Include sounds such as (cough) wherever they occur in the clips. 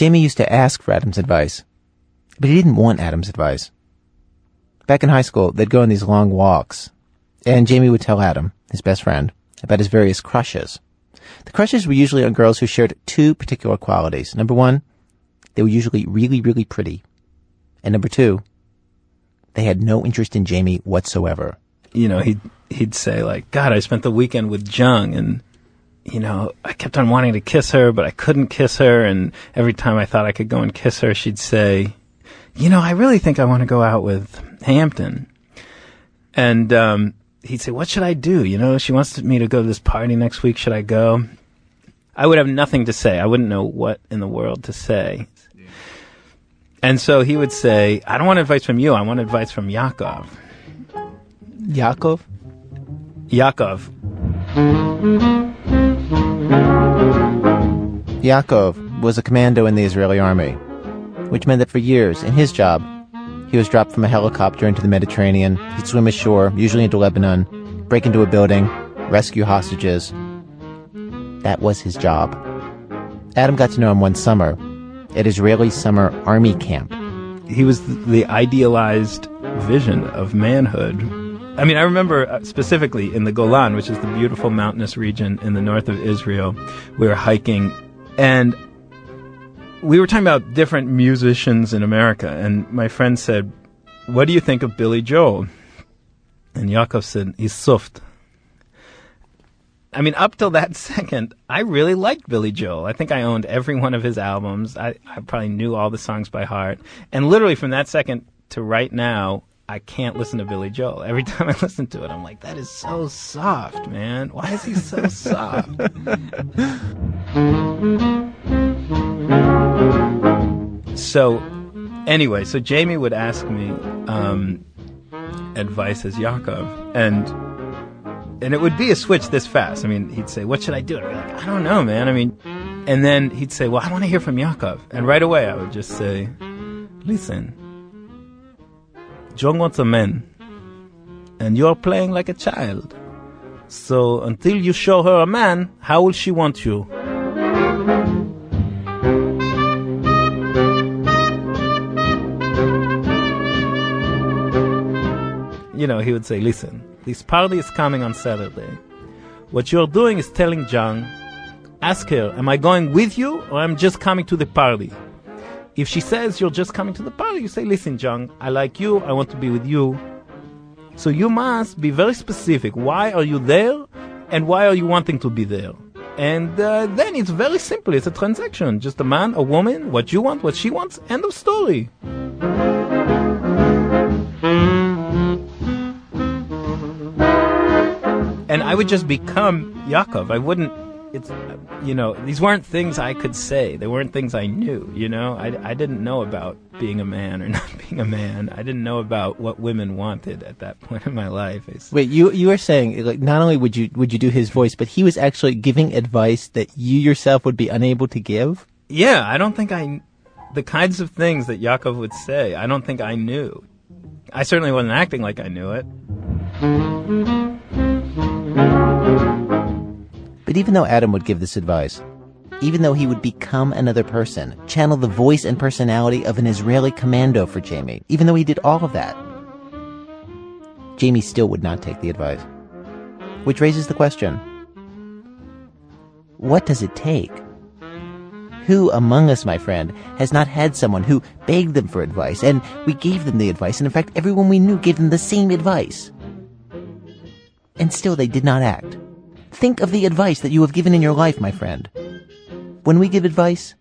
Jamie used to ask for Adam's advice, but he didn't want Adam's advice. Back in high school, they'd go on these long walks, and Jamie would tell Adam, his best friend, about his various crushes. The crushes were usually on girls who shared two particular qualities. Number one, they were usually really, really pretty. And number two, they had no interest in Jamie whatsoever. You know, he'd, he'd say like, God, I spent the weekend with Jung and, you know, I kept on wanting to kiss her, but I couldn't kiss her. And every time I thought I could go and kiss her, she'd say, you know, I really think I want to go out with Hampton. And, um, he'd say, what should I do? You know, she wants me to go to this party next week. Should I go? I would have nothing to say. I wouldn't know what in the world to say. And so he would say, I don't want advice from you. I want advice from Yaakov. Yaakov? Yaakov. Yaakov was a commando in the Israeli army, which meant that for years, in his job, he was dropped from a helicopter into the Mediterranean. He'd swim ashore, usually into Lebanon, break into a building, rescue hostages. That was his job. Adam got to know him one summer at Israeli summer army camp. He was the idealized vision of manhood. I mean, I remember uh, specifically in the Golan, which is the beautiful mountainous region in the north of Israel, we were hiking and we were talking about different musicians in America. And my friend said, What do you think of Billy Joel? And Yaakov said, He's soft. I mean, up till that (laughs) second, I really liked Billy Joel. I think I owned every one of his albums. I, I probably knew all the songs by heart. And literally from that second to right now, I can't listen to Billy Joel. Every (laughs) time I listen to it, I'm like, that is so soft, man. Why is he so (laughs) soft? so, anyway, so Jamie would ask me um, advice as Yaakov, and and it would be a switch this fast. I mean, he'd say, "What should I do?" And I'd be like, "I don't know, man." I mean, and then he'd say, "Well, I want to hear from Yaakov," and right away I would just say, "Listen, John wants a man, and you're playing like a child. So until you show her a man, how will she want you?" You know, he would say, "Listen." This party is coming on Saturday. What you're doing is telling Jung, ask her, am I going with you or I'm just coming to the party? If she says you're just coming to the party, you say, listen, Jung, I like you, I want to be with you. So you must be very specific. Why are you there and why are you wanting to be there? And uh, then it's very simple. It's a transaction. Just a man, a woman, what you want, what she wants, end of story. and I would just become Yaakov. I wouldn't. It's you know these weren't things I could say. They weren't things I knew. You know, I, I didn't know about being a man or (laughs) not being a man. I didn't know about what women wanted at that (laughs) point in my life. It's, Wait, you you were saying like not only would you would you do his voice, but he was actually giving advice that you yourself would be unable to give. Yeah, I don't think I the kinds of things that Yaakov would say. I don't think I knew. I certainly wasn't acting like I knew it. But even though Adam would give this advice, even though he would become another person, channel the voice and personality of an Israeli commando for Jamie, even though he did all of that, Jamie still would not take the advice. Which raises the question what does it take? Who among us, my friend, has not had someone who begged them for advice and we gave them the advice, and in fact, everyone we knew gave them the same advice? And still they did not act. Think of the advice that you have given in your life, my friend. When we give advice,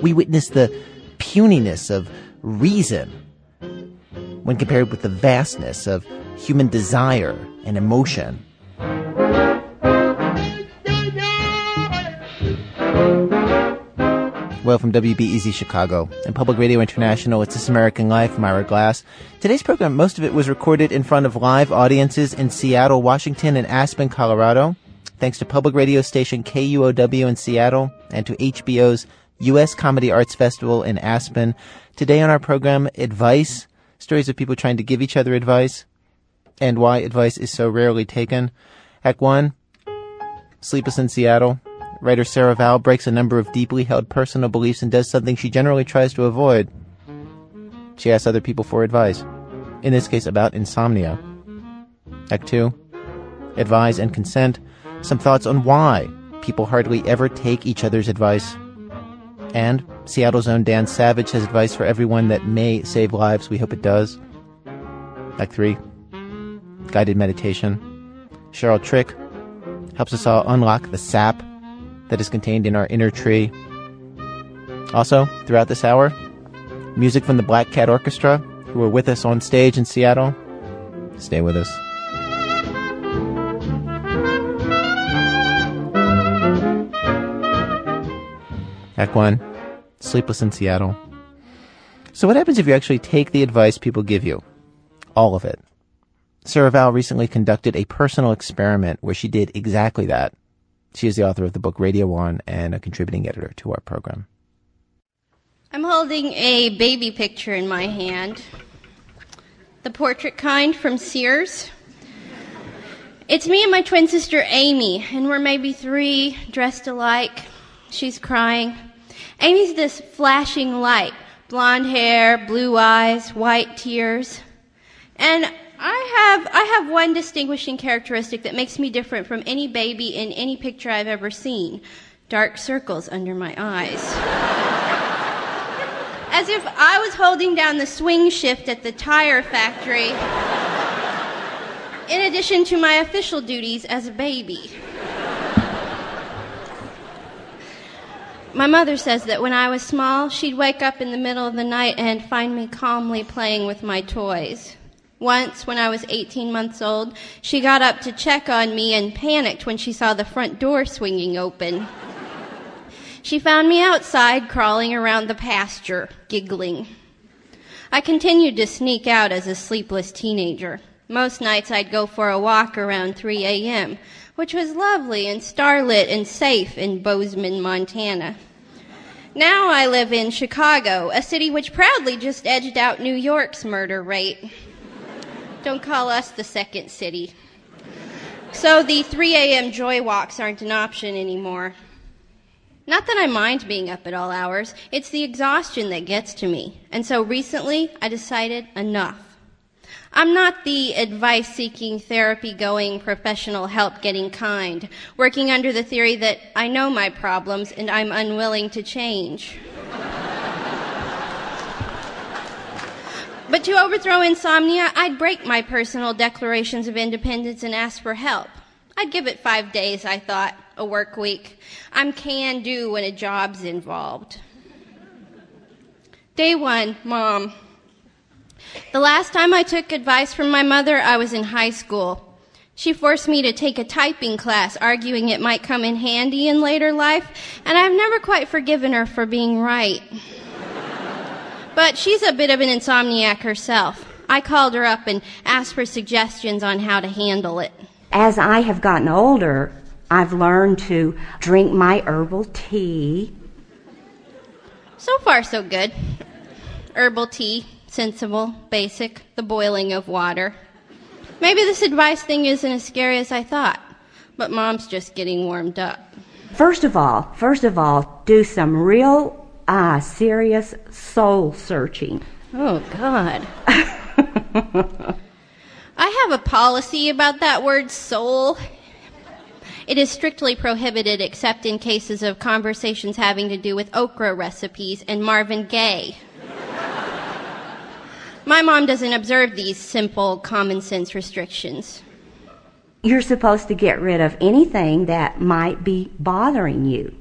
we witness the puniness of reason when compared with the vastness of human desire and emotion. Well, from WBEZ Chicago and Public Radio International, it's This American Life, I'm Glass. Today's program, most of it was recorded in front of live audiences in Seattle, Washington, and Aspen, Colorado. Thanks to public radio station KUOW in Seattle and to HBO's U.S. Comedy Arts Festival in Aspen. Today on our program, advice, stories of people trying to give each other advice, and why advice is so rarely taken. Act 1, Sleepless in Seattle, Writer Sarah Vowell breaks a number of deeply held personal beliefs and does something she generally tries to avoid. She asks other people for advice, in this case about insomnia. Act 2 Advise and consent, some thoughts on why people hardly ever take each other's advice. And Seattle's own Dan Savage has advice for everyone that may save lives. We hope it does. Act 3 Guided meditation. Cheryl Trick helps us all unlock the sap that is contained in our inner tree. Also, throughout this hour, music from the Black Cat Orchestra, who are with us on stage in Seattle. Stay with us. 1 Sleepless in Seattle. So, what happens if you actually take the advice people give you? All of it. Sarah Vowell recently conducted a personal experiment where she did exactly that. She is the author of the book Radio On and a contributing editor to our program. I'm holding a baby picture in my hand, the portrait kind from Sears. It's me and my twin sister Amy, and we're maybe three, dressed alike. She's crying. Amy's this flashing light blonde hair, blue eyes, white tears. And I have, I have one distinguishing characteristic that makes me different from any baby in any picture I've ever seen dark circles under my eyes. (laughs) As if I was holding down the swing shift at the tire factory, in addition to my official duties as a baby. My mother says that when I was small, she'd wake up in the middle of the night and find me calmly playing with my toys. Once, when I was 18 months old, she got up to check on me and panicked when she saw the front door swinging open. She found me outside, crawling around the pasture, giggling. I continued to sneak out as a sleepless teenager. Most nights I'd go for a walk around 3 a.m which was lovely and starlit and safe in Bozeman, Montana. Now I live in Chicago, a city which proudly just edged out New York's murder rate. Don't call us the second city. So the 3 a.m. joy walks aren't an option anymore. Not that I mind being up at all hours, it's the exhaustion that gets to me. And so recently I decided enough. I'm not the advice seeking, therapy going, professional help getting kind, working under the theory that I know my problems and I'm unwilling to change. but to overthrow insomnia, I'd break my personal declarations of independence and ask for help. I'd give it five days, I thought, a work week. I'm can do when a job's involved. Day one, mom. The last time I took advice from my mother, I was in high school. She forced me to take a typing class, arguing it might come in handy in later life, and I've never quite forgiven her for being right. but she's a bit of an insomniac herself. I called her up and asked for suggestions on how to handle it. As I have gotten older, I've learned to drink my herbal tea. So far, so good. Herbal tea, sensible, basic, the boiling of water. Maybe this advice thing isn't as scary as I thought, but mom's just getting warmed up. First of all, first of all, do some real uh, serious soul searching. Oh, God. I have a policy about that word soul. It is strictly prohibited except in cases of conversations having to do with okra recipes and Marvin Gaye. My mom doesn't observe these simple common sense restrictions. You're supposed to get rid of anything that might be bothering you.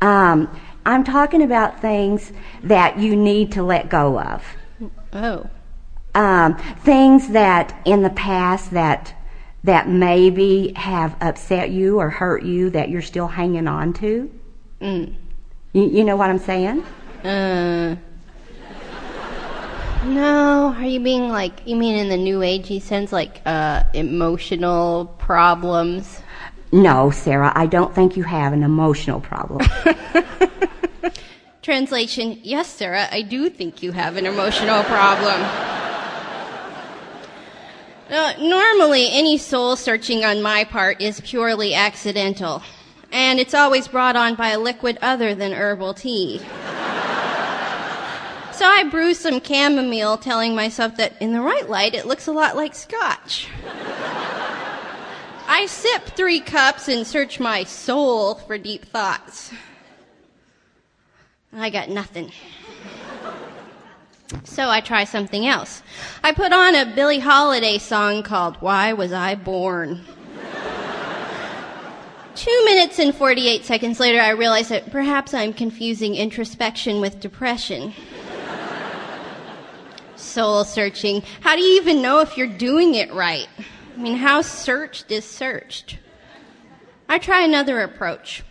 Um, I'm talking about things that you need to let go of. Oh. Um, things that in the past that that maybe have upset you or hurt you that you're still hanging on to. Mm. You, you know what I'm saying? Uh. No, are you being like, you mean in the new agey sense, like uh, emotional problems? No, Sarah, I don't think you have an emotional problem. (laughs) Translation Yes, Sarah, I do think you have an emotional problem. Now, normally, any soul searching on my part is purely accidental. and it's always brought on by a liquid other than herbal tea. So I brew some chamomile, telling myself that in the right light it looks a lot like scotch. I sip three cups and search my soul for deep thoughts. I got nothing. So I try something else. I put on a Billie Holiday song called Why Was I Born? Two minutes and 48 seconds later, I realize that perhaps I'm confusing introspection with depression. Soul searching. How do you even know if you're doing it right? I mean, how searched is searched? I try another approach.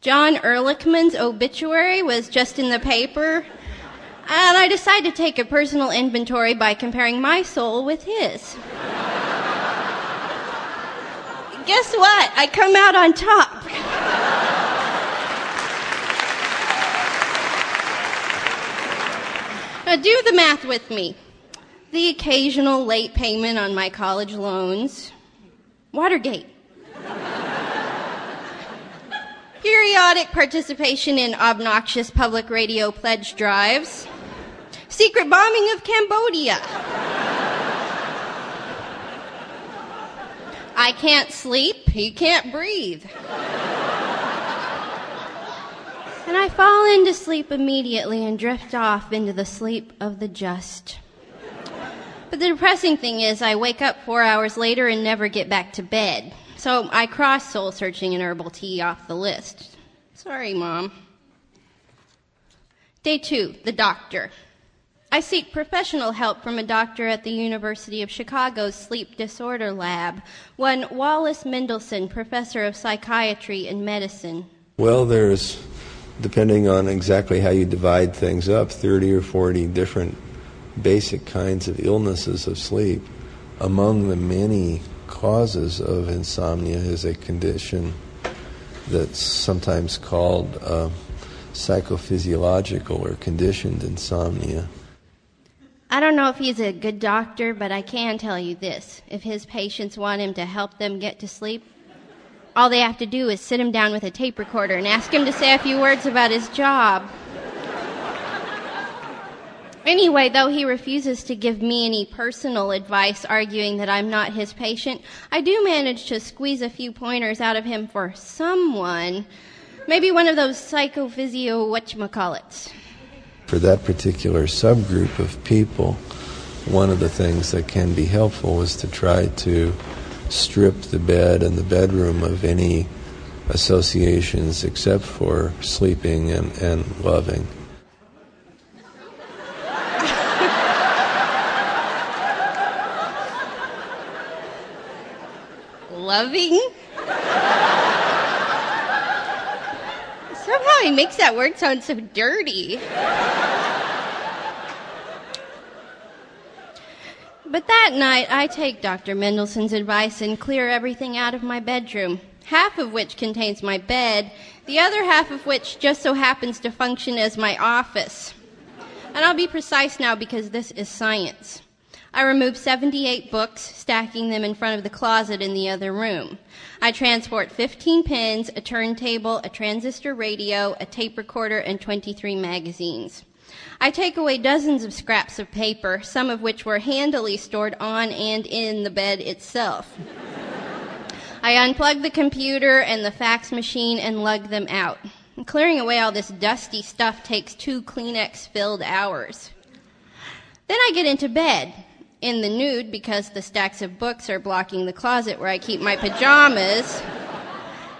John Ehrlichman's obituary was just in the paper, and I decided to take a personal inventory by comparing my soul with his. (laughs) Guess what? I come out on top. Now do the math with me. The occasional late payment on my college loans. Watergate. Periodic participation in obnoxious public radio pledge drives. Secret bombing of Cambodia. I can't sleep, you can't breathe. And I fall into sleep immediately and drift off into the sleep of the just. But the depressing thing is, I wake up four hours later and never get back to bed. So I cross soul searching and herbal tea off the list. Sorry, Mom. Day two, the doctor. I seek professional help from a doctor at the University of Chicago's sleep disorder lab, one Wallace Mendelson, professor of psychiatry and medicine. Well, there's, depending on exactly how you divide things up, 30 or 40 different basic kinds of illnesses of sleep. Among the many causes of insomnia is a condition that's sometimes called uh, psychophysiological or conditioned insomnia. I don't know if he's a good doctor, but I can tell you this. If his patients want him to help them get to sleep, all they have to do is sit him down with a tape recorder and ask him to say a few words about his job. Anyway, though he refuses to give me any personal advice, arguing that I'm not his patient, I do manage to squeeze a few pointers out of him for someone. Maybe one of those psychophysio whatchamacallits for that particular subgroup of people, one of the things that can be helpful is to try to strip the bed and the bedroom of any associations except for sleeping and, and loving. loving? Somehow he makes that word sound so dirty. But that night, I take Dr. Mendelson's advice and clear everything out of my bedroom, half of which contains my bed, the other half of which just so happens to function as my office. And I'll be precise now because this is science. I remove 78 books, stacking them in front of the closet in the other room. I transport 15 pens, a turntable, a transistor radio, a tape recorder, and 23 magazines. I take away dozens of scraps of paper, some of which were handily stored on and in the bed itself. I unplug the computer and the fax machine and lug them out. Clearing away all this dusty stuff takes two Kleenex filled hours. Then I get into bed, in the nude because the stacks of books are blocking the closet where I keep my pajamas.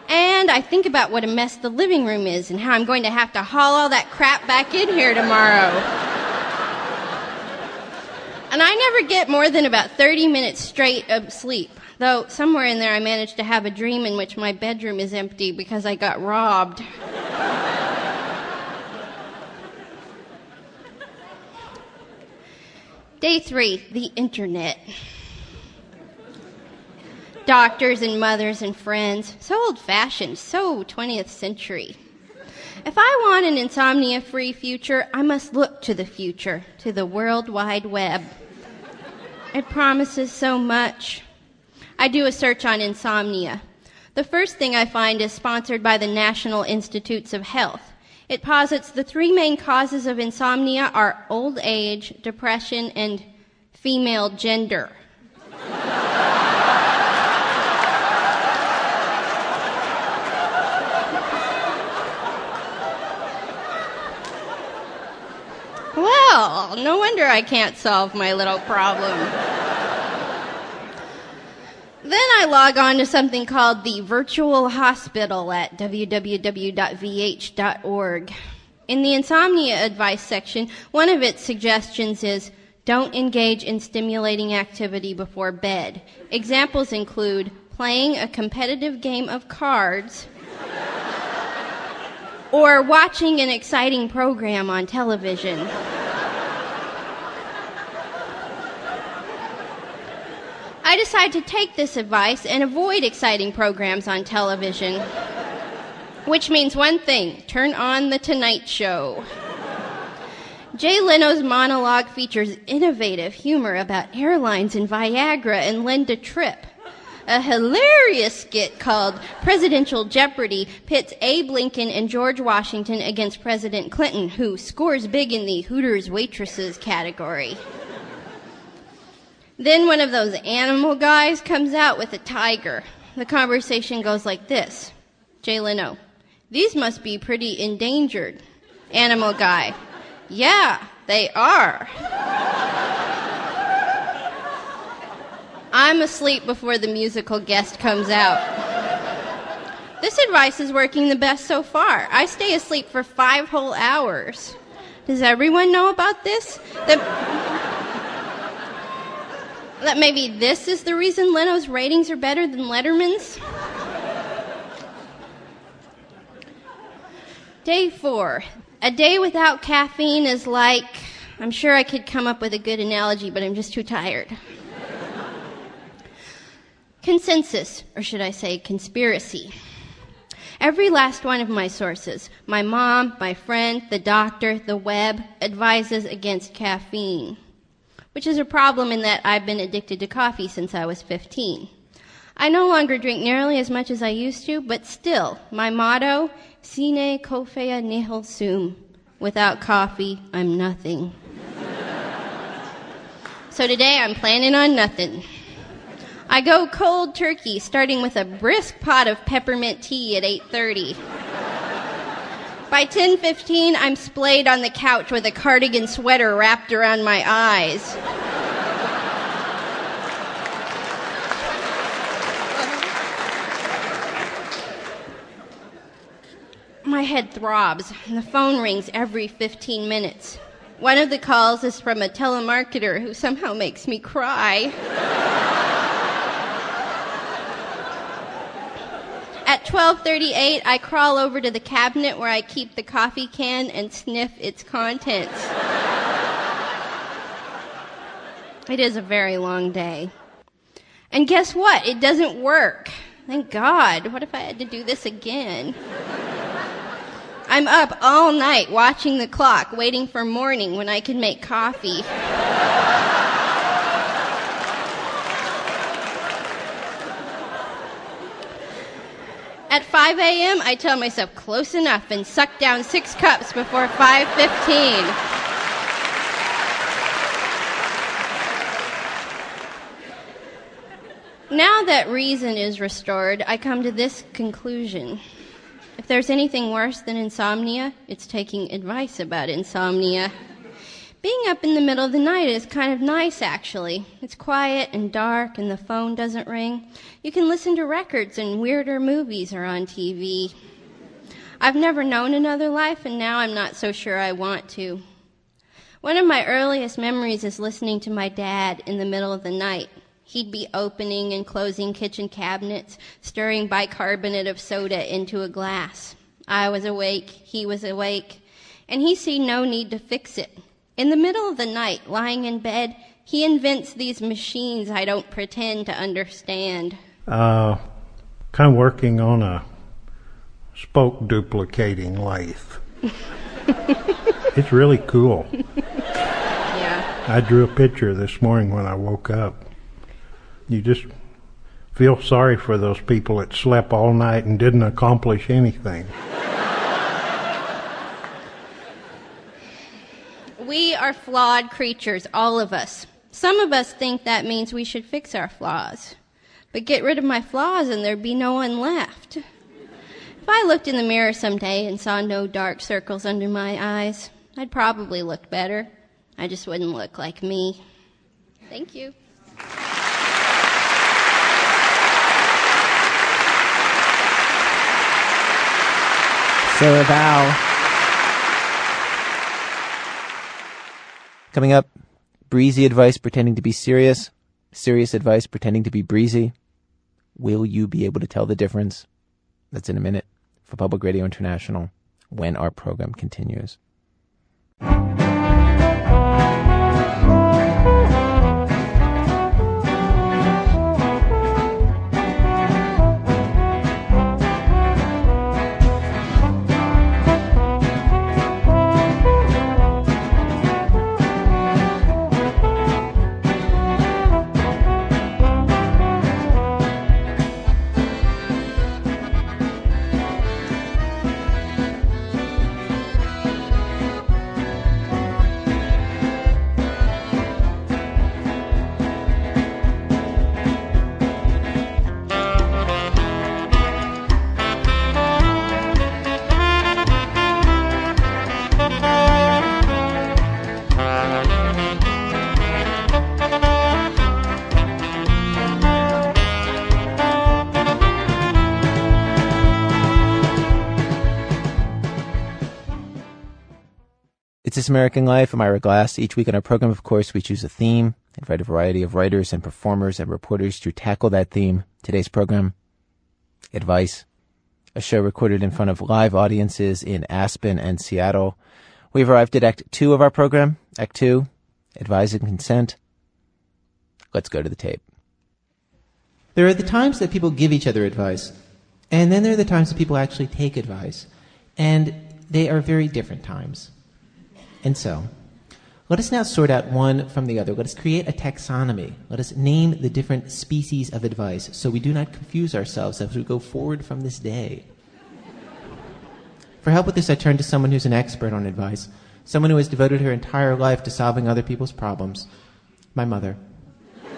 And I think about what a mess the living room is and how I'm going to have to haul all that crap back in here tomorrow. And I never get more than about 30 minutes straight of sleep. Though somewhere in there I managed to have a dream in which my bedroom is empty because I got robbed. Day three, the internet doctors and mothers and friends. So old fashioned, so 20th century. If I want an insomnia free future, I must look to the future, to the World Wide Web. It promises so much. I do a search on insomnia. The first thing I find is sponsored by the National Institutes of Health. It posits the three main causes of insomnia are old age, depression, and female gender. Well, no wonder I can't solve my little problem. Then I log on to something called the Virtual Hospital at www.vh.org. In the insomnia advice section, one of its suggestions is don't engage in stimulating activity before bed. Examples include playing a competitive game of cards or watching an exciting program on television. I decide to take this advice and avoid exciting programs on television. Which means one thing turn on The Tonight Show. Jay Leno's monologue features innovative humor about airlines and Viagra and Linda Tripp. A hilarious skit called Presidential Jeopardy pits Abe Lincoln and George Washington against President Clinton, who scores big in the Hooters waitresses category. Then one of those animal guys comes out with a tiger. The conversation goes like this Jay Leno, these must be pretty endangered. Animal guy, yeah, they are. (laughs) I'm asleep before the musical guest comes out. This advice is working the best so far. I stay asleep for five whole hours. Does everyone know about this? That maybe this is the reason Leno's ratings are better than Letterman's? Day four. A day without caffeine is like, I'm sure I could come up with a good analogy, but I'm just too tired. Consensus, or should I say conspiracy. Every last one of my sources, my mom, my friend, the doctor, the web, advises against caffeine which is a problem in that I've been addicted to coffee since I was 15. I no longer drink nearly as much as I used to, but still, my motto, sine cofea nihil sum. Without coffee, I'm nothing. so today I'm planning on nothing. I go cold turkey, starting with a brisk pot of peppermint tea at 8:30. By 10:15, I'm splayed on the couch with a cardigan sweater wrapped around my eyes. my head throbs, and the phone rings every 15 minutes. One of the calls is from a telemarketer who somehow makes me cry. At 12:38, I crawl over to the cabinet where I keep the coffee can and sniff its contents. it is a very long day. And guess what? It doesn't work. Thank God. What if I had to do this again? I'm up all night watching the clock, waiting for morning when I can make coffee. At 5 a.m., I tell myself close enough and suck down six cups before 5:15. Now that reason is restored, I come to this conclusion. If there's anything worse than insomnia, it's taking advice about insomnia. Being up in the middle of the night is kind of nice, actually. It's quiet and dark, and the phone doesn't ring. You can listen to records, and weirder movies are on TV. I've never known another life, and now I'm not so sure I want to. One of my earliest memories is listening to my dad in the middle of the night. He'd be opening and closing kitchen cabinets, stirring bicarbonate of soda into a glass. I was awake, he was awake, and he see no need to fix it. In the middle of the night, lying in bed, he invents these machines I don't pretend to understand. Uh, kind of working on a spoke duplicating lathe. (laughs) it's really cool. Yeah. I drew a picture this morning when I woke up. You just feel sorry for those people that slept all night and didn't accomplish anything. (laughs) We are flawed creatures, all of us. Some of us think that means we should fix our flaws. But get rid of my flaws and there'd be no one left. If I looked in the mirror someday and saw no dark circles under my eyes, I'd probably look better. I just wouldn't look like me. Thank you. Sarah Vowell. Coming up, breezy advice pretending to be serious, serious advice pretending to be breezy. Will you be able to tell the difference? That's in a minute for Public Radio International when our program continues. American Life. I'm Ira Glass. Each week on our program, of course, we choose a theme, invite a variety of writers and performers and reporters to tackle that theme. Today's program, Advice, a show recorded in front of live audiences in Aspen and Seattle. We've arrived at Act 2 of our program. Act 2, Advise and Consent. Let's go to the tape. There are the times that people give each other advice, and then there are the times that people actually take advice. And they are very different times. And so, let us now sort out one from the other. Let us create a taxonomy. Let us name the different species of advice so we do not confuse ourselves as we go forward from this day. For help with this, I turn to someone who's an expert on advice, someone who has devoted her entire life to solving other people's problems my mother. (laughs)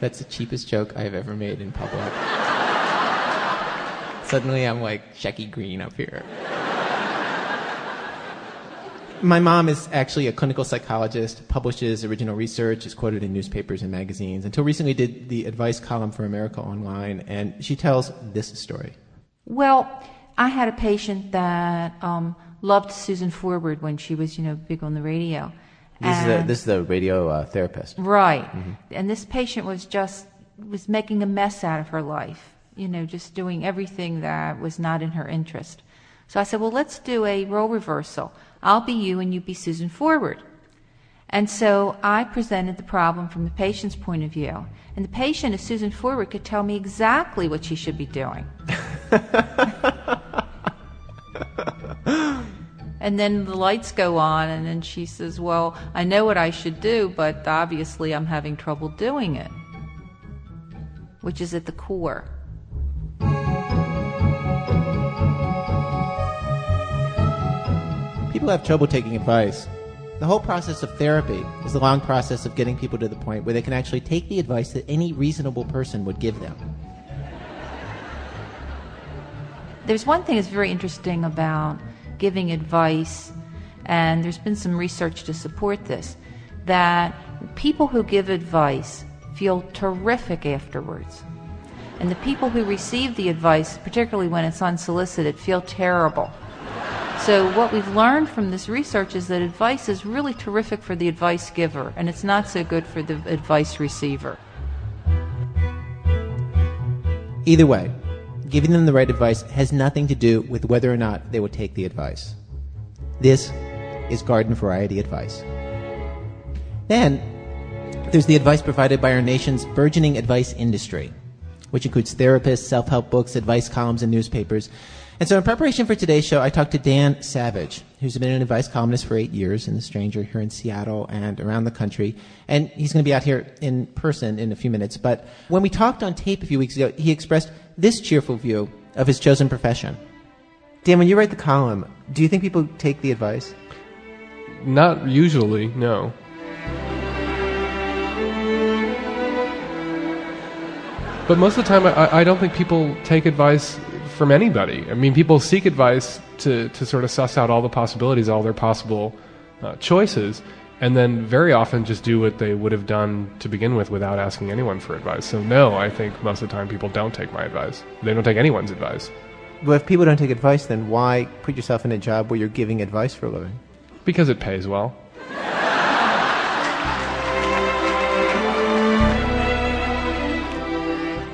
That's the cheapest joke I have ever made in public. (laughs) Suddenly, I'm like Shecky Greene up here my mom is actually a clinical psychologist, publishes original research, is quoted in newspapers and magazines. Until recently, did the advice column for America Online, and she tells this story. Well, I had a patient that um, loved Susan Forward when she was, you know, big on the radio. This is the this is the radio uh, therapist, right? Mm-hmm. And this patient was just was making a mess out of her life, you know, just doing everything that was not in her interest. So I said, well, let's do a role reversal. I'll be you and you be Susan Forward. And so I presented the problem from the patient's point of view. And the patient, as Susan Forward, could tell me exactly what she should be doing. (laughs) and then the lights go on, and then she says, Well, I know what I should do, but obviously I'm having trouble doing it, which is at the core. People have trouble taking advice. The whole process of therapy is the long process of getting people to the point where they can actually take the advice that any reasonable person would give them. There's one thing that's very interesting about giving advice, and there's been some research to support this, that people who give advice feel terrific afterwards. And the people who receive the advice, particularly when it's unsolicited, feel terrible. So, what we've learned from this research is that advice is really terrific for the advice giver, and it's not so good for the advice receiver. Either way, giving them the right advice has nothing to do with whether or not they will take the advice. This is garden variety advice. Then, there's the advice provided by our nation's burgeoning advice industry, which includes therapists, self help books, advice columns, and newspapers And so, in preparation for today's show, I talked to Dan Savage, who's been an advice columnist for eight years in The Stranger here in Seattle and around the country. And he's going to be out here in person in a few minutes. But when we talked on tape a few weeks ago, he expressed this cheerful view of his chosen profession. Dan, when you write the column, do you think people take the advice? Not usually, no. But most of the time, I, I don't think people take advice from anybody. I mean, people seek advice to, to sort of suss out all the possibilities, all their possible uh, choices, and then very often just do what they would have done to begin with without asking anyone for advice. So, no, I think most of the time people don't take my advice. They don't take anyone's advice. Well, if people don't take advice, then why put yourself in a job where you're giving advice for a living? Because it pays well.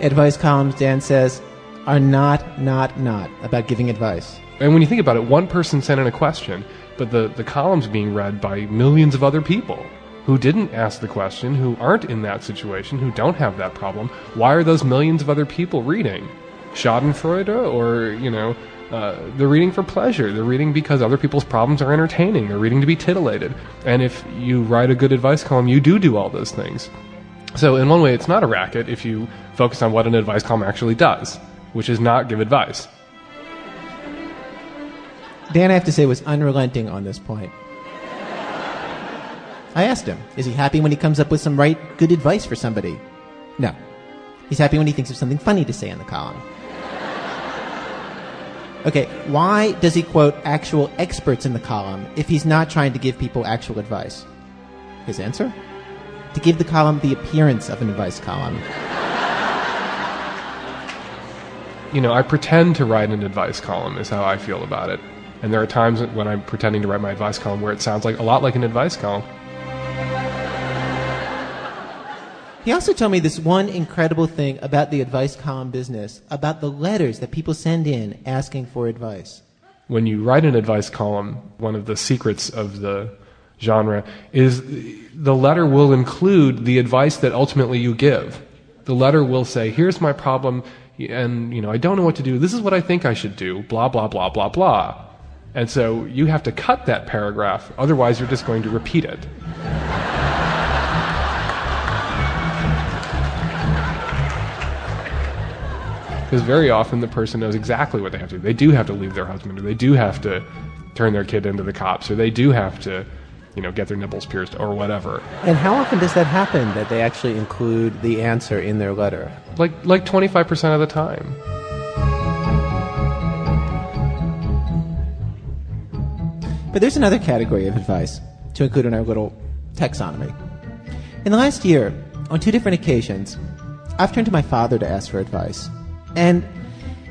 Advice columns, Dan says, are not, not, not about giving advice. And when you think about it, one person sent in a question, but the, the column's being read by millions of other people who didn't ask the question, who aren't in that situation, who don't have that problem. Why are those millions of other people reading? Schadenfreude, or, you know, uh, they're reading for pleasure. They're reading because other people's problems are entertaining. They're reading to be titillated. And if you write a good advice column, you do do all those things. So, in one way, it's not a racket if you focus on what an advice column actually does which is not give advice. Dan, I have to say, was unrelenting on this point. I asked him, is he happy when he comes up with some right, good advice for somebody? No. He's happy when he thinks of something funny to say in the column. Okay, why does he quote actual experts in the column if he's not trying to give people actual advice? His answer? To give the column the appearance of an advice column. You know, I pretend to write an advice column is how I feel about it. And there are times when I'm pretending to write my advice column where it sounds like a lot like an advice column. He also told me this one incredible thing about the advice column business, about the letters that people send in asking for advice. When you write an advice column, one of the secrets of the genre is the letter will include the advice that ultimately you give. The letter will say, here's my problem, and you know I don't know what to do. This is what I think I should do. Blah blah blah blah blah. And so you have to cut that paragraph, otherwise you're just going to repeat it. Because very often the person knows exactly what they have to do. They do have to leave their husband, or they do have to turn their kid into the cops, or they do have to you know, get their nipples pierced or whatever. And how often does that happen that they actually include the answer in their letter? Like like 25% of the time. But there's another category of advice to include in our little taxonomy. In the last year, on two different occasions, I've turned to my father to ask for advice. And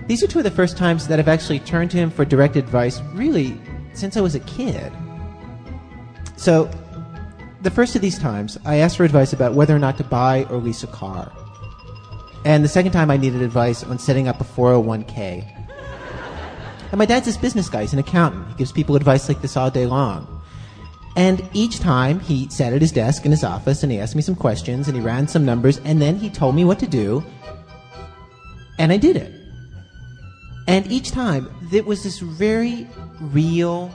these are two of the first times that I've actually turned to him for direct advice, really, since I was a kid. So, the first of these times, I asked for advice about whether or not to buy or lease a car. And the second time, I needed advice on setting up a 401k. And my dad's this business guy, he's an accountant. He gives people advice like this all day long. And each time, he sat at his desk in his office and he asked me some questions and he ran some numbers and then he told me what to do. And I did it. And each time, there was this very real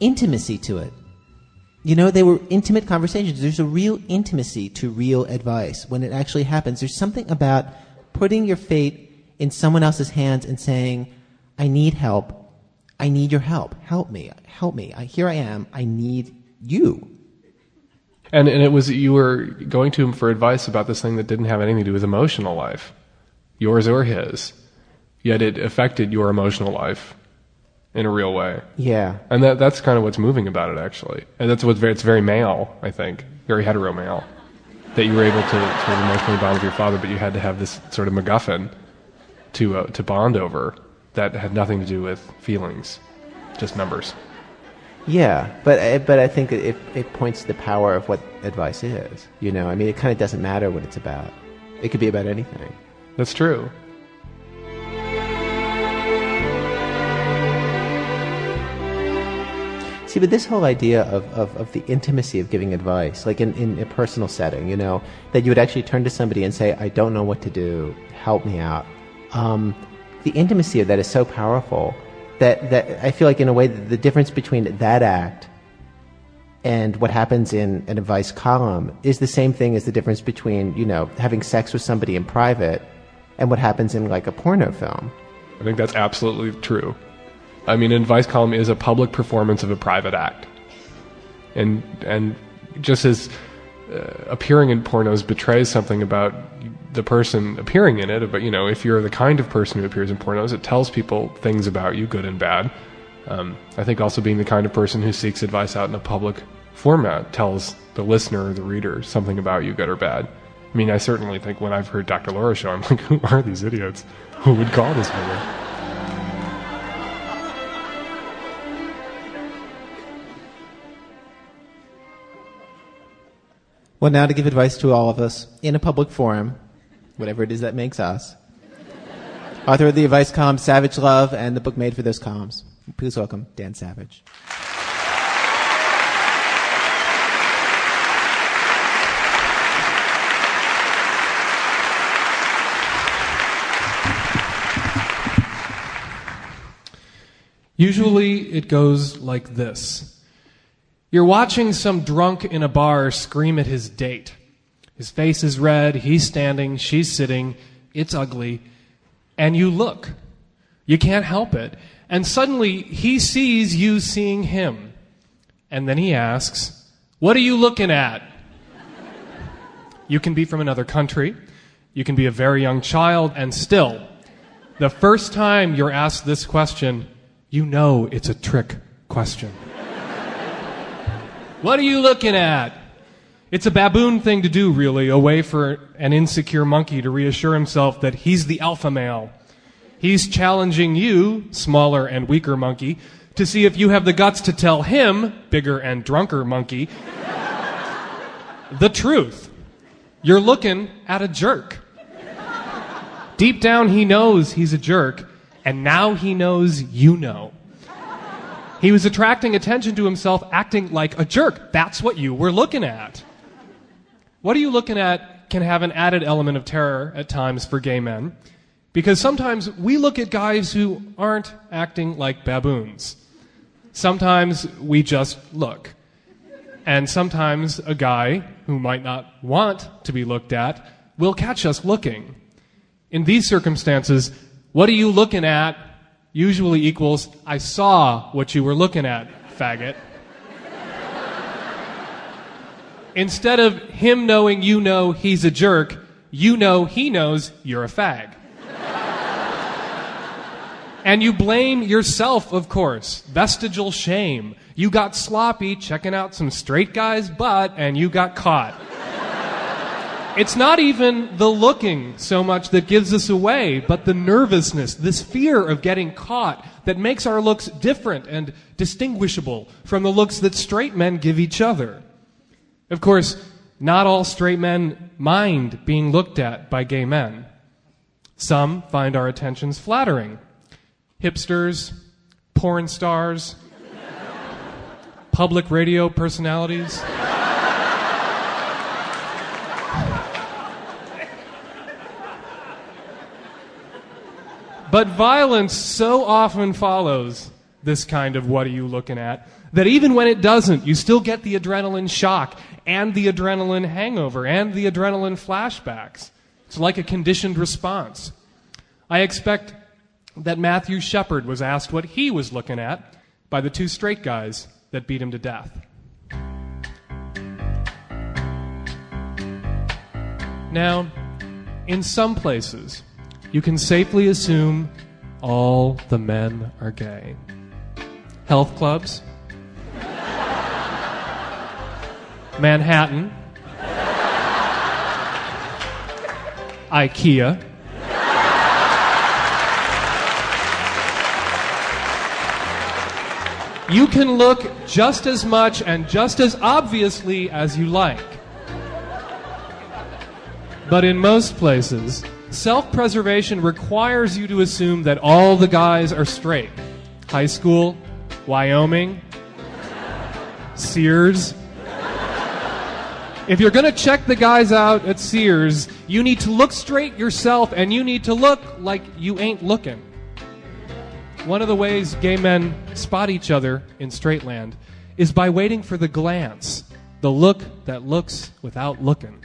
intimacy to it. You know, they were intimate conversations. There's a real intimacy to real advice when it actually happens. There's something about putting your fate in someone else's hands and saying, I need help. I need your help. Help me. Help me. I, here I am. I need you. And, and it was, you were going to him for advice about this thing that didn't have anything to do with emotional life, yours or his. Yet it affected your emotional life in a real way. Yeah. And that that's kind of what's moving about it actually. And that's what's very it's very male, I think. Very hetero male. That you were able to sort of emotionally bond with your father, but you had to have this sort of MacGuffin to uh, to bond over that had nothing to do with feelings, just numbers. Yeah, but uh, but I think it it points to the power of what advice is. You know, I mean, it kind of doesn't matter what it's about. It could be about anything. That's true. See, but this whole idea of, of, of, the intimacy of giving advice, like in, in a personal setting, you know, that you would actually turn to somebody and say, I don't know what to do, help me out. Um, the intimacy of that is so powerful that, that I feel like, in a way, the difference between that act and what happens in an advice column is the same thing as the difference between, you know, having sex with somebody in private and what happens in like a porno film. I think that's absolutely true. I mean, an advice column is a public performance of a private act. And, and just as uh, appearing in pornos betrays something about the person appearing in it, but you know, if you're the kind of person who appears in pornos, it tells people things about you, good and bad. Um, I think also being the kind of person who seeks advice out in a public format tells the listener or the reader something about you, good or bad. I mean, I certainly think when I've heard Dr. Laura show, I'm like, (laughs) who are these idiots who would call this woman? Well, now to give advice to all of us in a public forum, whatever it is that makes us. Author of the advice column Savage Love and the book made for those columns. Please welcome Dan Savage. Usually it goes like this You're watching some drunk in a bar scream at his date. His face is red, he's standing, she's sitting, it's ugly, and you look. You can't help it. And suddenly he sees you seeing him. And then he asks, What are you looking at? You can be from another country. You can be a very young child, and still, the first time you're asked this question, you know it's a trick question. What are you looking at? It's a baboon thing to do, really, a way for an insecure monkey to reassure himself that he's the alpha male. He's challenging you, smaller and weaker monkey, to see if you have the guts to tell him, bigger and drunker monkey, the truth. You're looking at a jerk. Deep down, he knows he's a jerk, and now he knows you know. He was attracting attention to himself, acting like a jerk. That's what you were looking at. What are you looking at can have an added element of terror at times for gay men, because sometimes we look at guys who aren't acting like baboons. Sometimes we just look. And sometimes a guy who might not want to be looked at will catch us looking. In these circumstances, what are you looking at usually equals, I saw what you were looking at, faggot. Instead of him knowing you know he's a jerk, you know he knows you're a fag. and you blame yourself, of course. Vestigial shame. You got sloppy checking out some straight guy's butt and you got caught. It's not even the looking so much that gives us away, but the nervousness, this fear of getting caught that makes our looks different and distinguishable from the looks that straight men give each other. Of course, not all straight men mind being looked at by gay men. Some find our attentions flattering. Hipsters, porn stars, public radio personalities. But violence so often follows this kind of what are you looking at that even when it doesn't, you still get the adrenaline shock and the adrenaline hangover and the adrenaline flashbacks. It's like a conditioned response. I expect that Matthew Shepard was asked what he was looking at by the two straight guys that beat him to death. Now, in some places, you can safely assume all the men are gay. Health clubs, Manhattan, IKEA. You can look just as much and just as obviously as you like. But in most places, Self preservation requires you to assume that all the guys are straight. High school, Wyoming, Sears. If you're going to check the guys out at Sears, you need to look straight yourself and you need to look like you ain't looking. one of the ways gay men spot each other in straight land is by waiting for the glance, the look that looks without looking.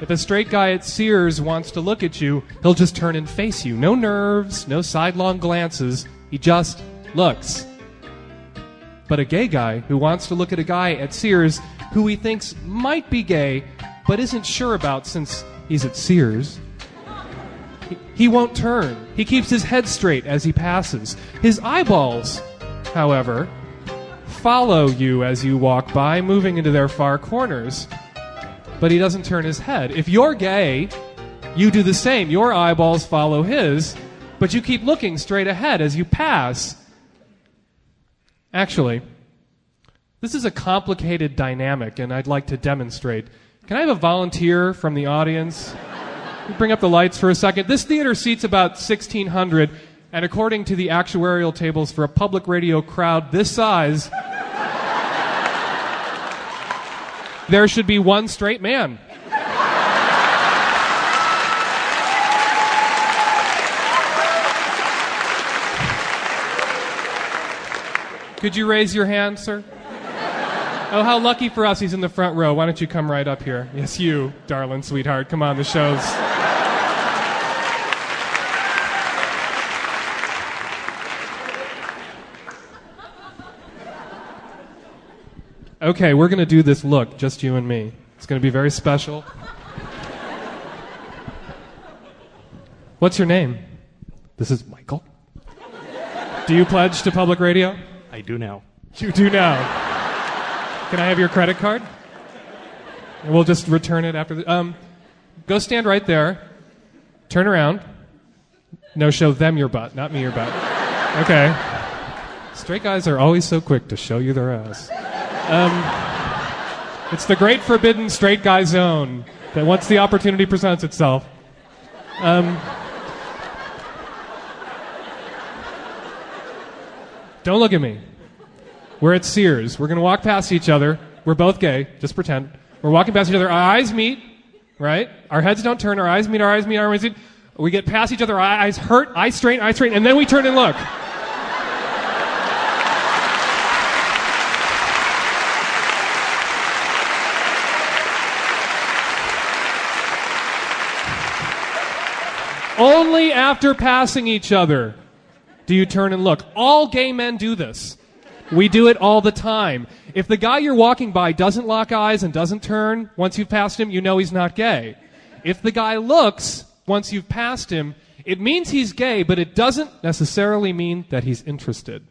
If a straight guy at Sears wants to look at you, he'll just turn and face you. No nerves, no sidelong glances. He just looks. But a gay guy who wants to look at a guy at Sears who he thinks might be gay but isn't sure about since he's at Sears, he, he won't turn. He keeps his head straight as he passes. His eyeballs, however, follow you as you walk by, moving into their far corners. But he doesn't turn his head. If you're gay, you do the same. Your eyeballs follow his, but you keep looking straight ahead as you pass. Actually, this is a complicated dynamic, and I'd like to demonstrate. Can I have a volunteer from the audience? Bring up the lights for a second. This theater seats about 1,600, and according to the actuarial tables for a public radio crowd this size, there should be one straight man. Could you raise your hand, sir? Oh, how lucky for us he's in the front row. Why don't you come right up here? Yes, you, darling sweetheart. Come on, the show's. Okay, we're going to do this look, just you and me. It's going to be very special. What's your name? This is Michael. Do you pledge to public radio? I do now. You do now. Can I have your credit card? And we'll just return it after the. Um, go stand right there. Turn around. No, show them your butt, not me your butt. Okay. Straight guys are always so quick to show you their ass. Um, it's the great forbidden straight guy zone that once the opportunity presents itself. Um, don't look at me. We're at Sears. We're going to walk past each other. We're both gay. Just pretend. We're walking past each other. Our eyes meet, right? Our heads don't turn. Our eyes meet. Our eyes meet. Our eyes meet. We get past each other. Our eyes hurt. Eyes straighten. Eyes straighten. And then we turn and look. Only after passing each other do you turn and look. All gay men do this. We do it all the time. If the guy you're walking by doesn't lock eyes and doesn't turn once you've passed him, you know he's not gay. If the guy looks once you've passed him, it means he's gay, but it doesn't necessarily mean that he's interested.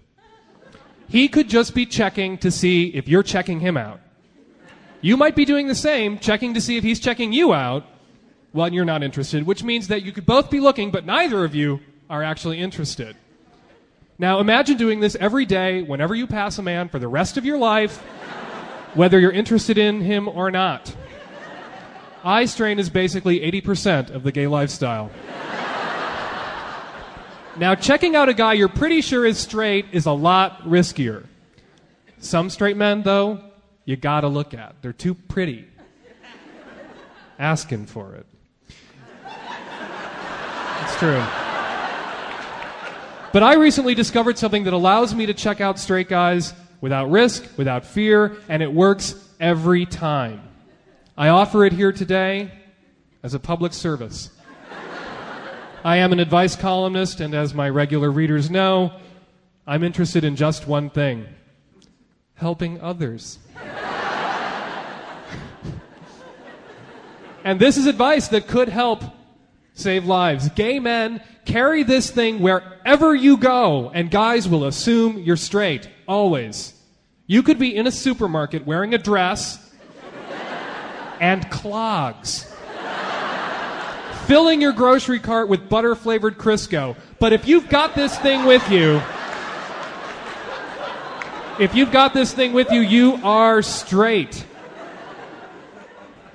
He could just be checking to see if you're checking him out. You might be doing the same, checking to see if he's checking you out when you're not interested, which means that you could both be looking, but neither of you are actually interested. Now imagine doing this every day, whenever you pass a man for the rest of your life, (laughs) whether you're interested in him or not. Eye strain is basically 80% of the gay lifestyle. Now, checking out a guy you're pretty sure is straight is a lot riskier. Some straight men, though, you gotta look at. They're too pretty. Asking for it. True. But I recently discovered something that allows me to check out straight guys without risk, without fear, and it works every time. I offer it here today as a public service. I am an advice columnist, and as my regular readers know, I'm interested in just one thing helping others. (laughs) and this is advice that could help save lives. Gay men carry this thing wherever you go, and guys will assume you're straight. Always. You could be in a supermarket wearing a dress and clogs, filling your grocery cart with butter flavored Crisco. But if you've got this thing with you, if you've got this thing with you, you are straight.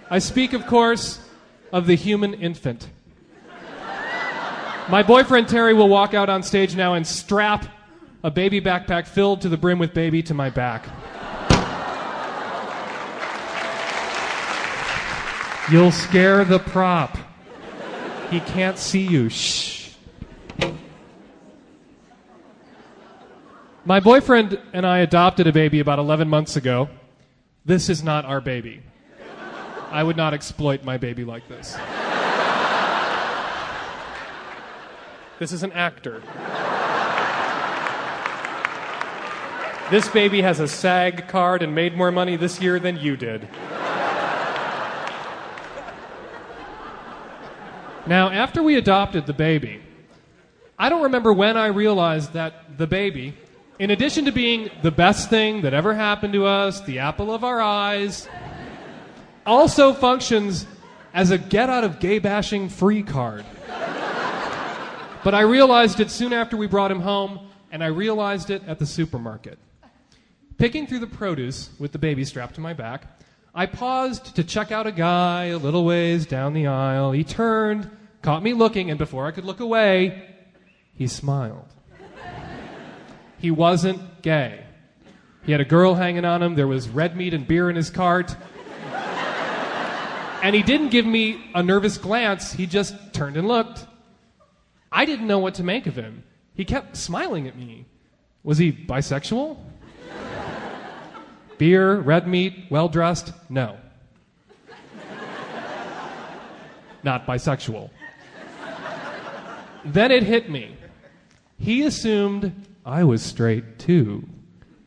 I speak, of course, of the human infant. My boyfriend Terry will walk out on stage now and strap a baby backpack filled to the brim with baby to my back. You'll scare the prop. He can't see you. Shh. My boyfriend and I adopted a baby about 11 months ago. This is not our baby. I would not exploit my baby like this. This is an actor. This baby has a SAG card and made more money this year than you did. Now, after we adopted the baby, I don't remember when I realized that the baby, in addition to being the best thing that ever happened to us, the apple of our eyes, also functions as a get out of gay bashing free card. But I realized it soon after we brought him home, and I realized it at the supermarket. Picking through the produce with the baby strapped to my back, I paused to check out a guy a little ways down the aisle. He turned, caught me looking, and before I could look away, he smiled. He wasn't gay. He had a girl hanging on him, there was red meat and beer in his cart. And he didn't give me a nervous glance, he just turned and looked. I didn't know what to make of him. He kept smiling at me. Was he bisexual? (laughs) Beer, red meat, well dressed? No. Not bisexual. Then it hit me. He assumed I was straight too,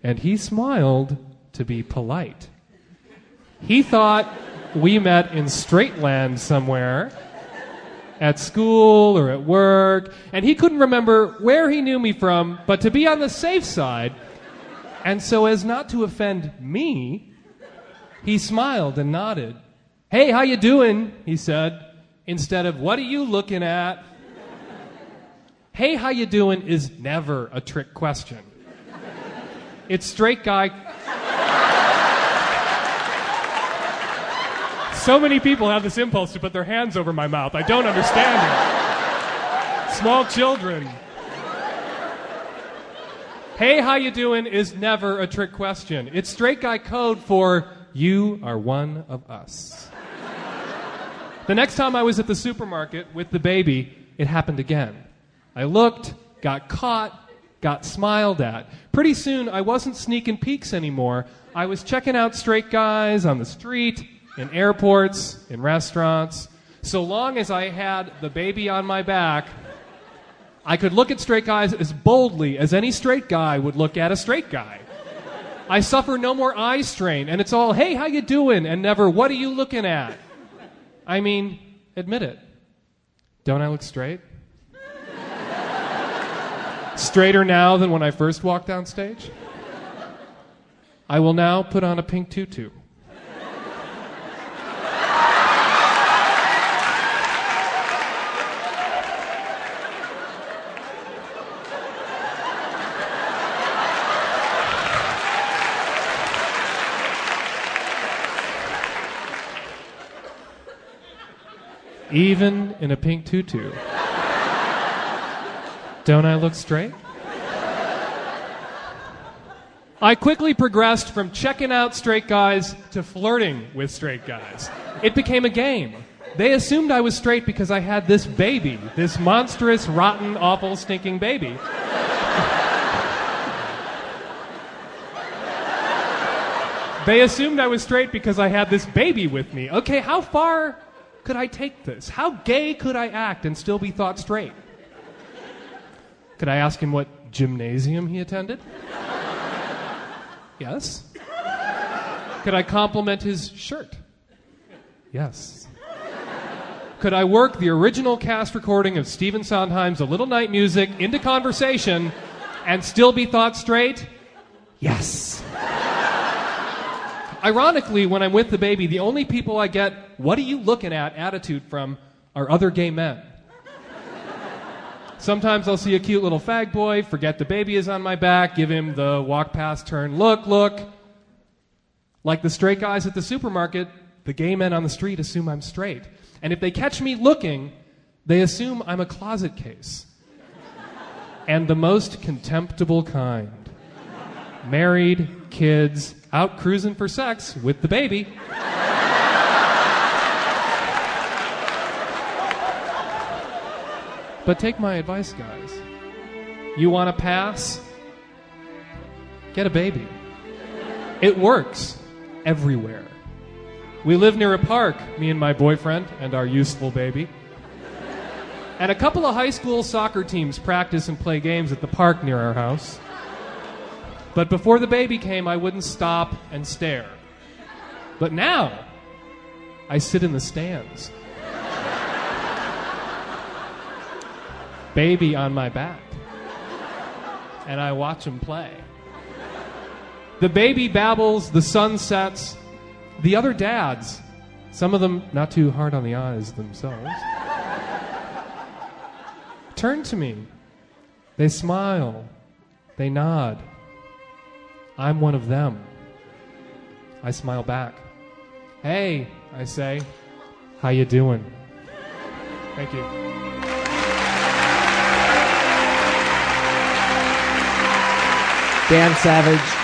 and he smiled to be polite. He thought we met in straight land somewhere, at school or at work, and he couldn't remember where he knew me from, but to be on the safe side, and so as not to offend me, he smiled and nodded. Hey, how you doing? he said, instead of what are you looking at? Hey, how you doing is never a trick question. It's straight guy. So many people have this impulse to put their hands over my mouth. I don't understand it. Small children. Hey, how you doing is never a trick question. It's straight guy code for you are one of us. The next time I was at the supermarket with the baby, it happened again. I looked, got caught, got smiled at. Pretty soon, I wasn't sneaking peeks anymore. I was checking out straight guys on the street, in airports, in restaurants. So long as I had the baby on my back, I could look at straight guys as boldly as any straight guy would look at a straight guy. I suffer no more eye strain, and it's all, hey, how you doing? And never, what are you looking at? I mean, admit it. Don't I look straight? Straighter now than when I first walked on stage? I will now put on a pink tutu. Even in a pink tutu. Don't I look straight? I quickly progressed from checking out straight guys to flirting with straight guys. It became a game. They assumed I was straight because I had this baby, this monstrous, rotten, awful, stinking baby. They assumed I was straight because I had this baby with me. Okay, how far could I take this? How gay could I act and still be thought straight? Could I ask him what gymnasium he attended? Yes. Could I compliment his shirt? Yes. Could I work the original cast recording of Stephen Sondheim's A Little Night Music into conversation and still be thought straight? Yes. Ironically, when I'm with the baby, the only people I get, what are you looking at attitude from are other gay men. Sometimes I'll see a cute little fag boy, forget the baby is on my back, give him the walk past turn, look, look. Like the straight guys at the supermarket, the gay men on the street assume I'm straight. And if they catch me looking, they assume I'm a closet case. And the most contemptible kind. Married, kids, out cruising for sex with the baby. But take my advice, guys. You want to pass? get a baby. It works everywhere. We live near a park, me and my boyfriend and our useful baby. And a couple of high school soccer teams practice and play games at the park near our house. But before the baby came, I wouldn't stop and stare. But now, I sit in the stands. baby on my back. And I watch him play. The baby babbles, the sun sets. The other dads, some of them not too hard on the eyes themselves, turn to me. They smile. They nod. I'm one of them. I smile back. Hey, I say. How you doing? Thank you. Dan Savage.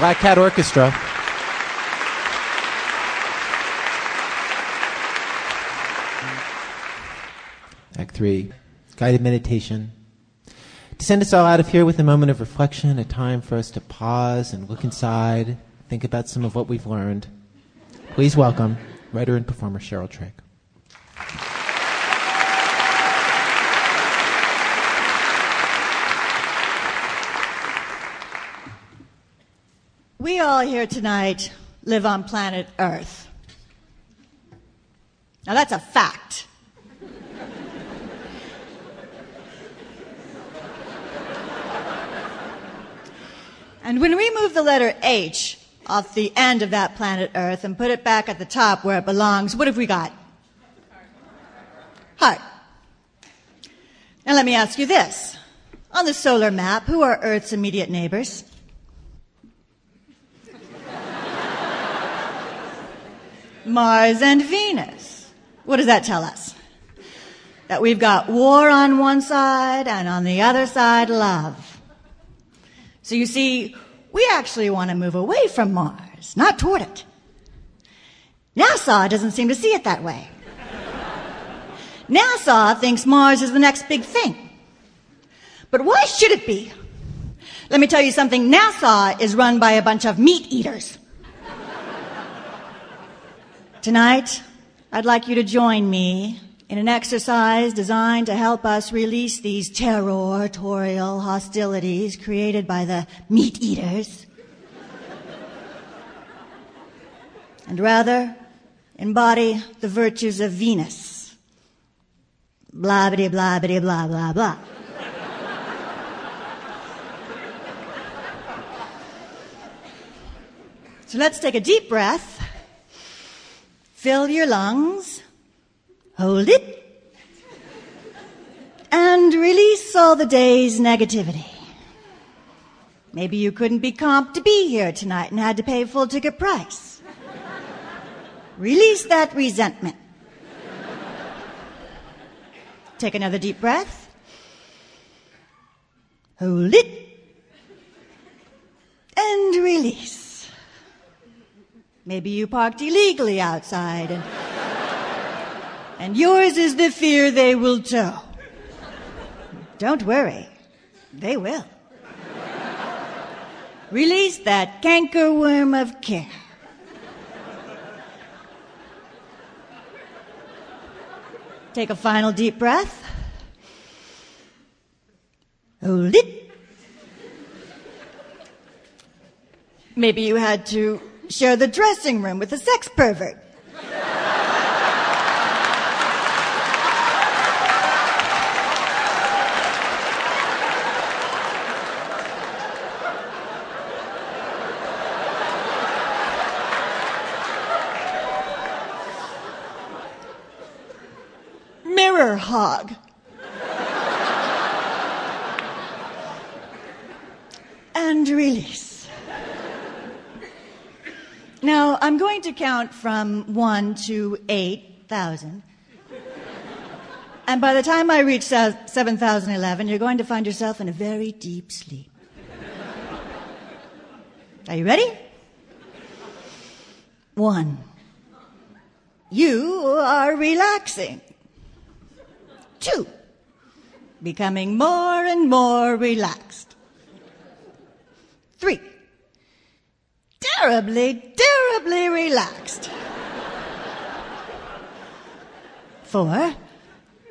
Black Cat Orchestra. Act three, guided meditation. To send us all out of here with a moment of reflection, a time for us to pause and look inside, think about some of what we've learned. Please welcome writer and performer Cheryl Trigg. We all here tonight live on planet Earth. Now that's a fact. and when we move the letter H off the end of that planet Earth and put it back at the top where it belongs, what have we got? Heart. Now let me ask you this. On the solar map, who are Earth's immediate neighbors? Mars and Venus. What does that tell us? That we've got war on one side and on the other side love. So you see, we actually want to move away from Mars, not toward it. NASA doesn't seem to see it that way. NASA thinks Mars is the next big thing. But why should it be? Let me tell you something. NASA is run by a bunch of meat eaters. Tonight, I'd like you to join me in an exercise designed to help us release these territorial hostilities created by the meat eaters. and rather embody the virtues of Venus. Blah, blah, blah, blah, blah. So let's take a deep breath. Fill your lungs. Hold it. And release all the day's negativity. Maybe you couldn't be comped to be here tonight and had to pay full ticket price. Release that resentment. Take another deep breath. Hold it. And release. Maybe you parked illegally outside and, and yours is the fear they will tow. Don't worry. They will. Release that cankerworm of care. Take a final deep breath. Hold it. Maybe you had to share the dressing room with a sex pervert. Mirror hog. and release. Now, I'm going to count from 1 to 8,000. And by the time I reach 7,011, you're going to find yourself in a very deep sleep. Are you ready? One. You are relaxing. Two. Becoming more and more relaxed. Three. Terribly, terribly relaxed. Four.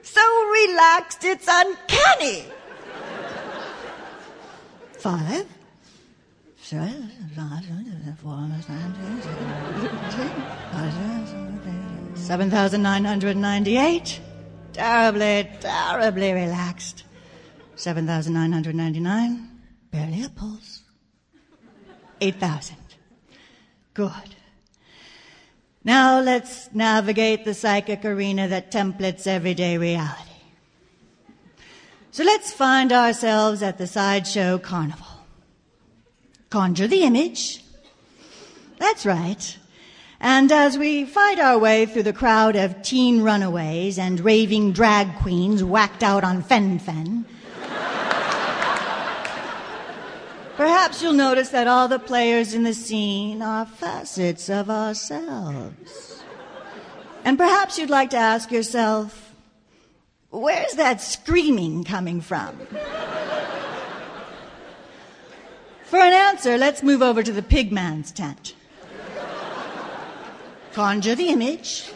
So relaxed it's uncanny. Five. Seven thousand nine hundred ninety-eight. Terribly, terribly relaxed. Seven thousand nine hundred ninety-nine. Barely a pulse. 8,000. Good. Now let's navigate the psychic arena that templates everyday reality. So let's find ourselves at the sideshow carnival. Conjure the image. That's right. And as we fight our way through the crowd of teen runaways and raving drag queens whacked out on fen-phen, Perhaps you'll notice that all the players in the scene are facets of ourselves. And perhaps you'd like to ask yourself, where's that screaming coming from? For an answer, let's move over to the pigman's tent. Conjure the image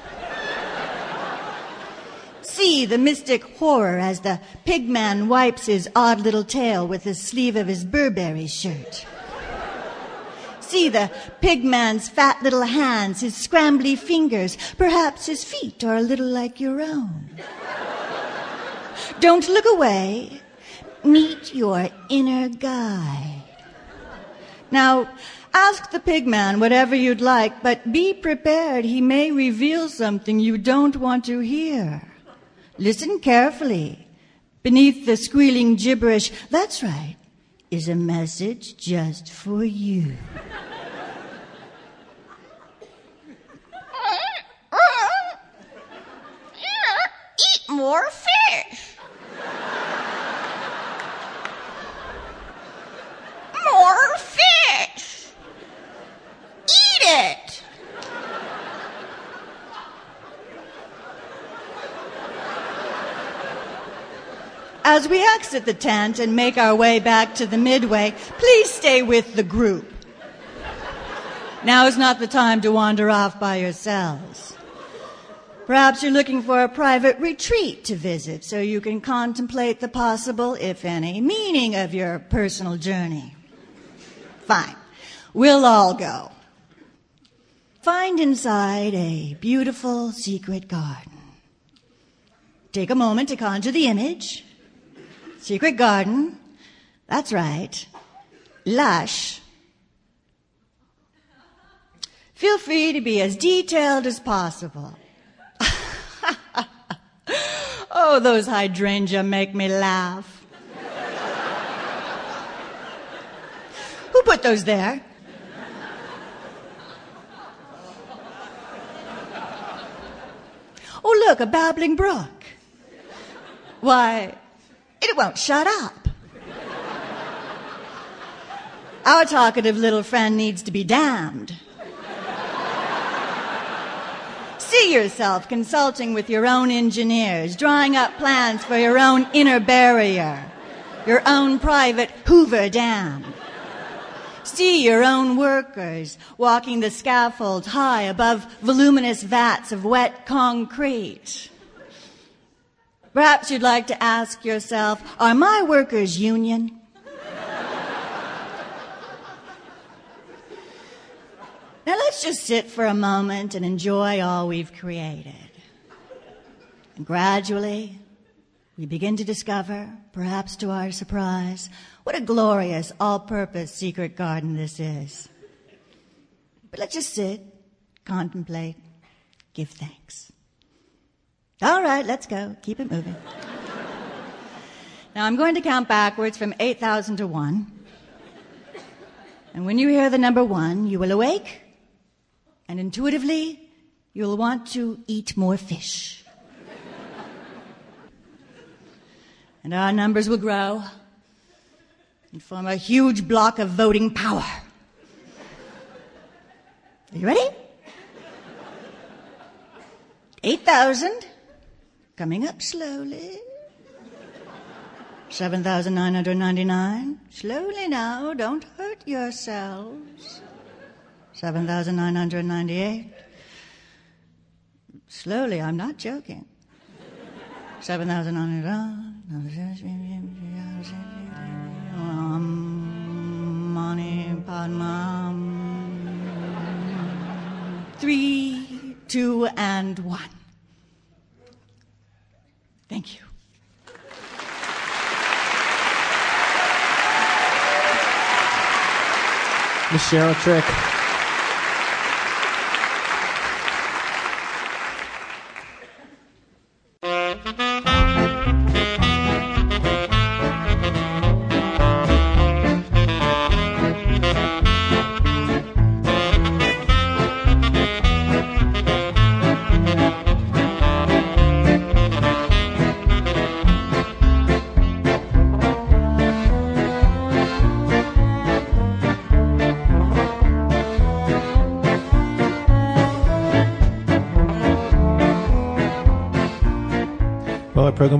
see the mystic horror as the pigman wipes his odd little tail with the sleeve of his Burberry shirt. See the pigman's fat little hands, his scrambly fingers. Perhaps his feet are a little like your own. Don't look away. Meet your inner guide. Now, ask the pigman whatever you'd like, but be prepared. He may reveal something you don't want to hear. Listen carefully. Beneath the squealing gibberish, that's right, is a message just for you. Eat more fish. More fish. Eat it. As we exit the tent and make our way back to the midway, please stay with the group. Now is not the time to wander off by yourselves. Perhaps you're looking for a private retreat to visit so you can contemplate the possible, if any, meaning of your personal journey. Fine. We'll all go. Find inside a beautiful secret garden. Take a moment to conjure the image. Secret garden. That's right. Lush. Feel free to be as detailed as possible. (laughs) oh, those hydrangea make me laugh. Who put those there? Oh, look, a babbling brook. Why, it won't shut up. Our talkative little friend needs to be damned. See yourself consulting with your own engineers, drawing up plans for your own inner barrier, your own private Hoover Dam. See your own workers walking the scaffolds high above voluminous vats of wet concrete. Perhaps you'd like to ask yourself, are my workers union? Now let's just sit for a moment and enjoy all we've created. And gradually, we begin to discover, perhaps to our surprise, what a glorious all purpose secret garden this is. But let's just sit, contemplate, give thanks. All right, let's go. Keep it moving. now I'm going to count backwards from 8,000 to 1. And when you hear the number 1, you will awake and intuitively you'll want to eat more fish. and our numbers will grow and form a huge block of voting power. Are you ready? 8,000. Coming up slowly. 7,999. Slowly now, don't hurt yourselves. 7,998. Slowly, I'm not joking. 7,900. Mani Padma. Three, two, and one. Thank you. Miss Cheryl Trick.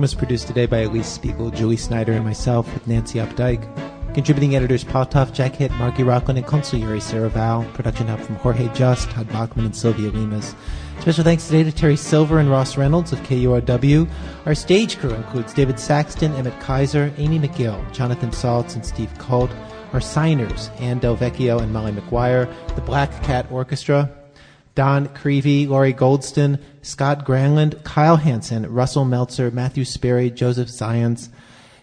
Was produced today by Alix Spiegel, Julie Snyder, and myself with Nancy Updike. Contributing editors Paul Tough, Jack Hitt, Margy Rochlin, and consigliere Sarah Vowell. Production help from Jorge Just, Todd Bachman, and Sylvia Lemus. Special thanks today to Terry Silver and Ross Reynolds of KUOW. Our stage crew includes David Saxton, Emmett Kaiser, Amy McGill, Jonathan Saltz, and Steve Colt. Our signers, Ann Del Vecchio and Molly McGuire. The Black Cat Orchestra, Don Creevy, Laurie Goldston, Scott Granlund, Kyle Hansen, Russell Meltzer, Matthew Sperry, Joseph Zions.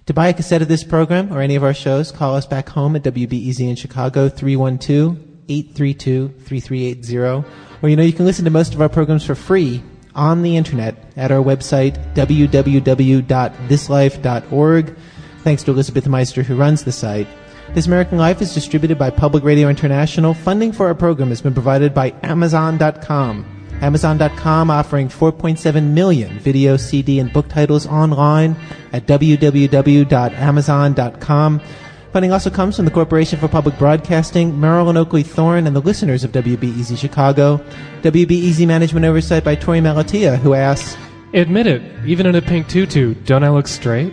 To buy a cassette of this program or any of our shows, call us back home at WBEZ in Chicago, 312-832-3380. Or you know, you can listen to most of our programs for free on the internet at our website, www.thislife.org. Thanks to Elizabeth Meister who runs the site. This American Life is distributed by Public Radio International. Funding for our program has been provided by Amazon.com. Amazon.com offering 4.7 million video, CD, and book titles online at www.amazon.com. Funding also comes from the Corporation for Public Broadcasting, Merrill and Oakley Thorne, and the listeners of WBEZ Chicago. WBEZ management oversight by Torey Malatia, who asks, Admit it, even in a pink tutu, don't I look straight?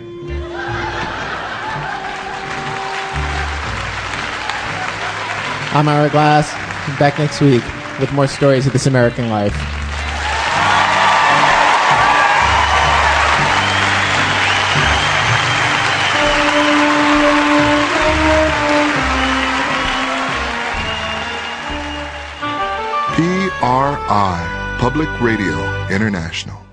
I'm Ira Glass. Back next week with more stories of this American life. PRI, Public Radio International.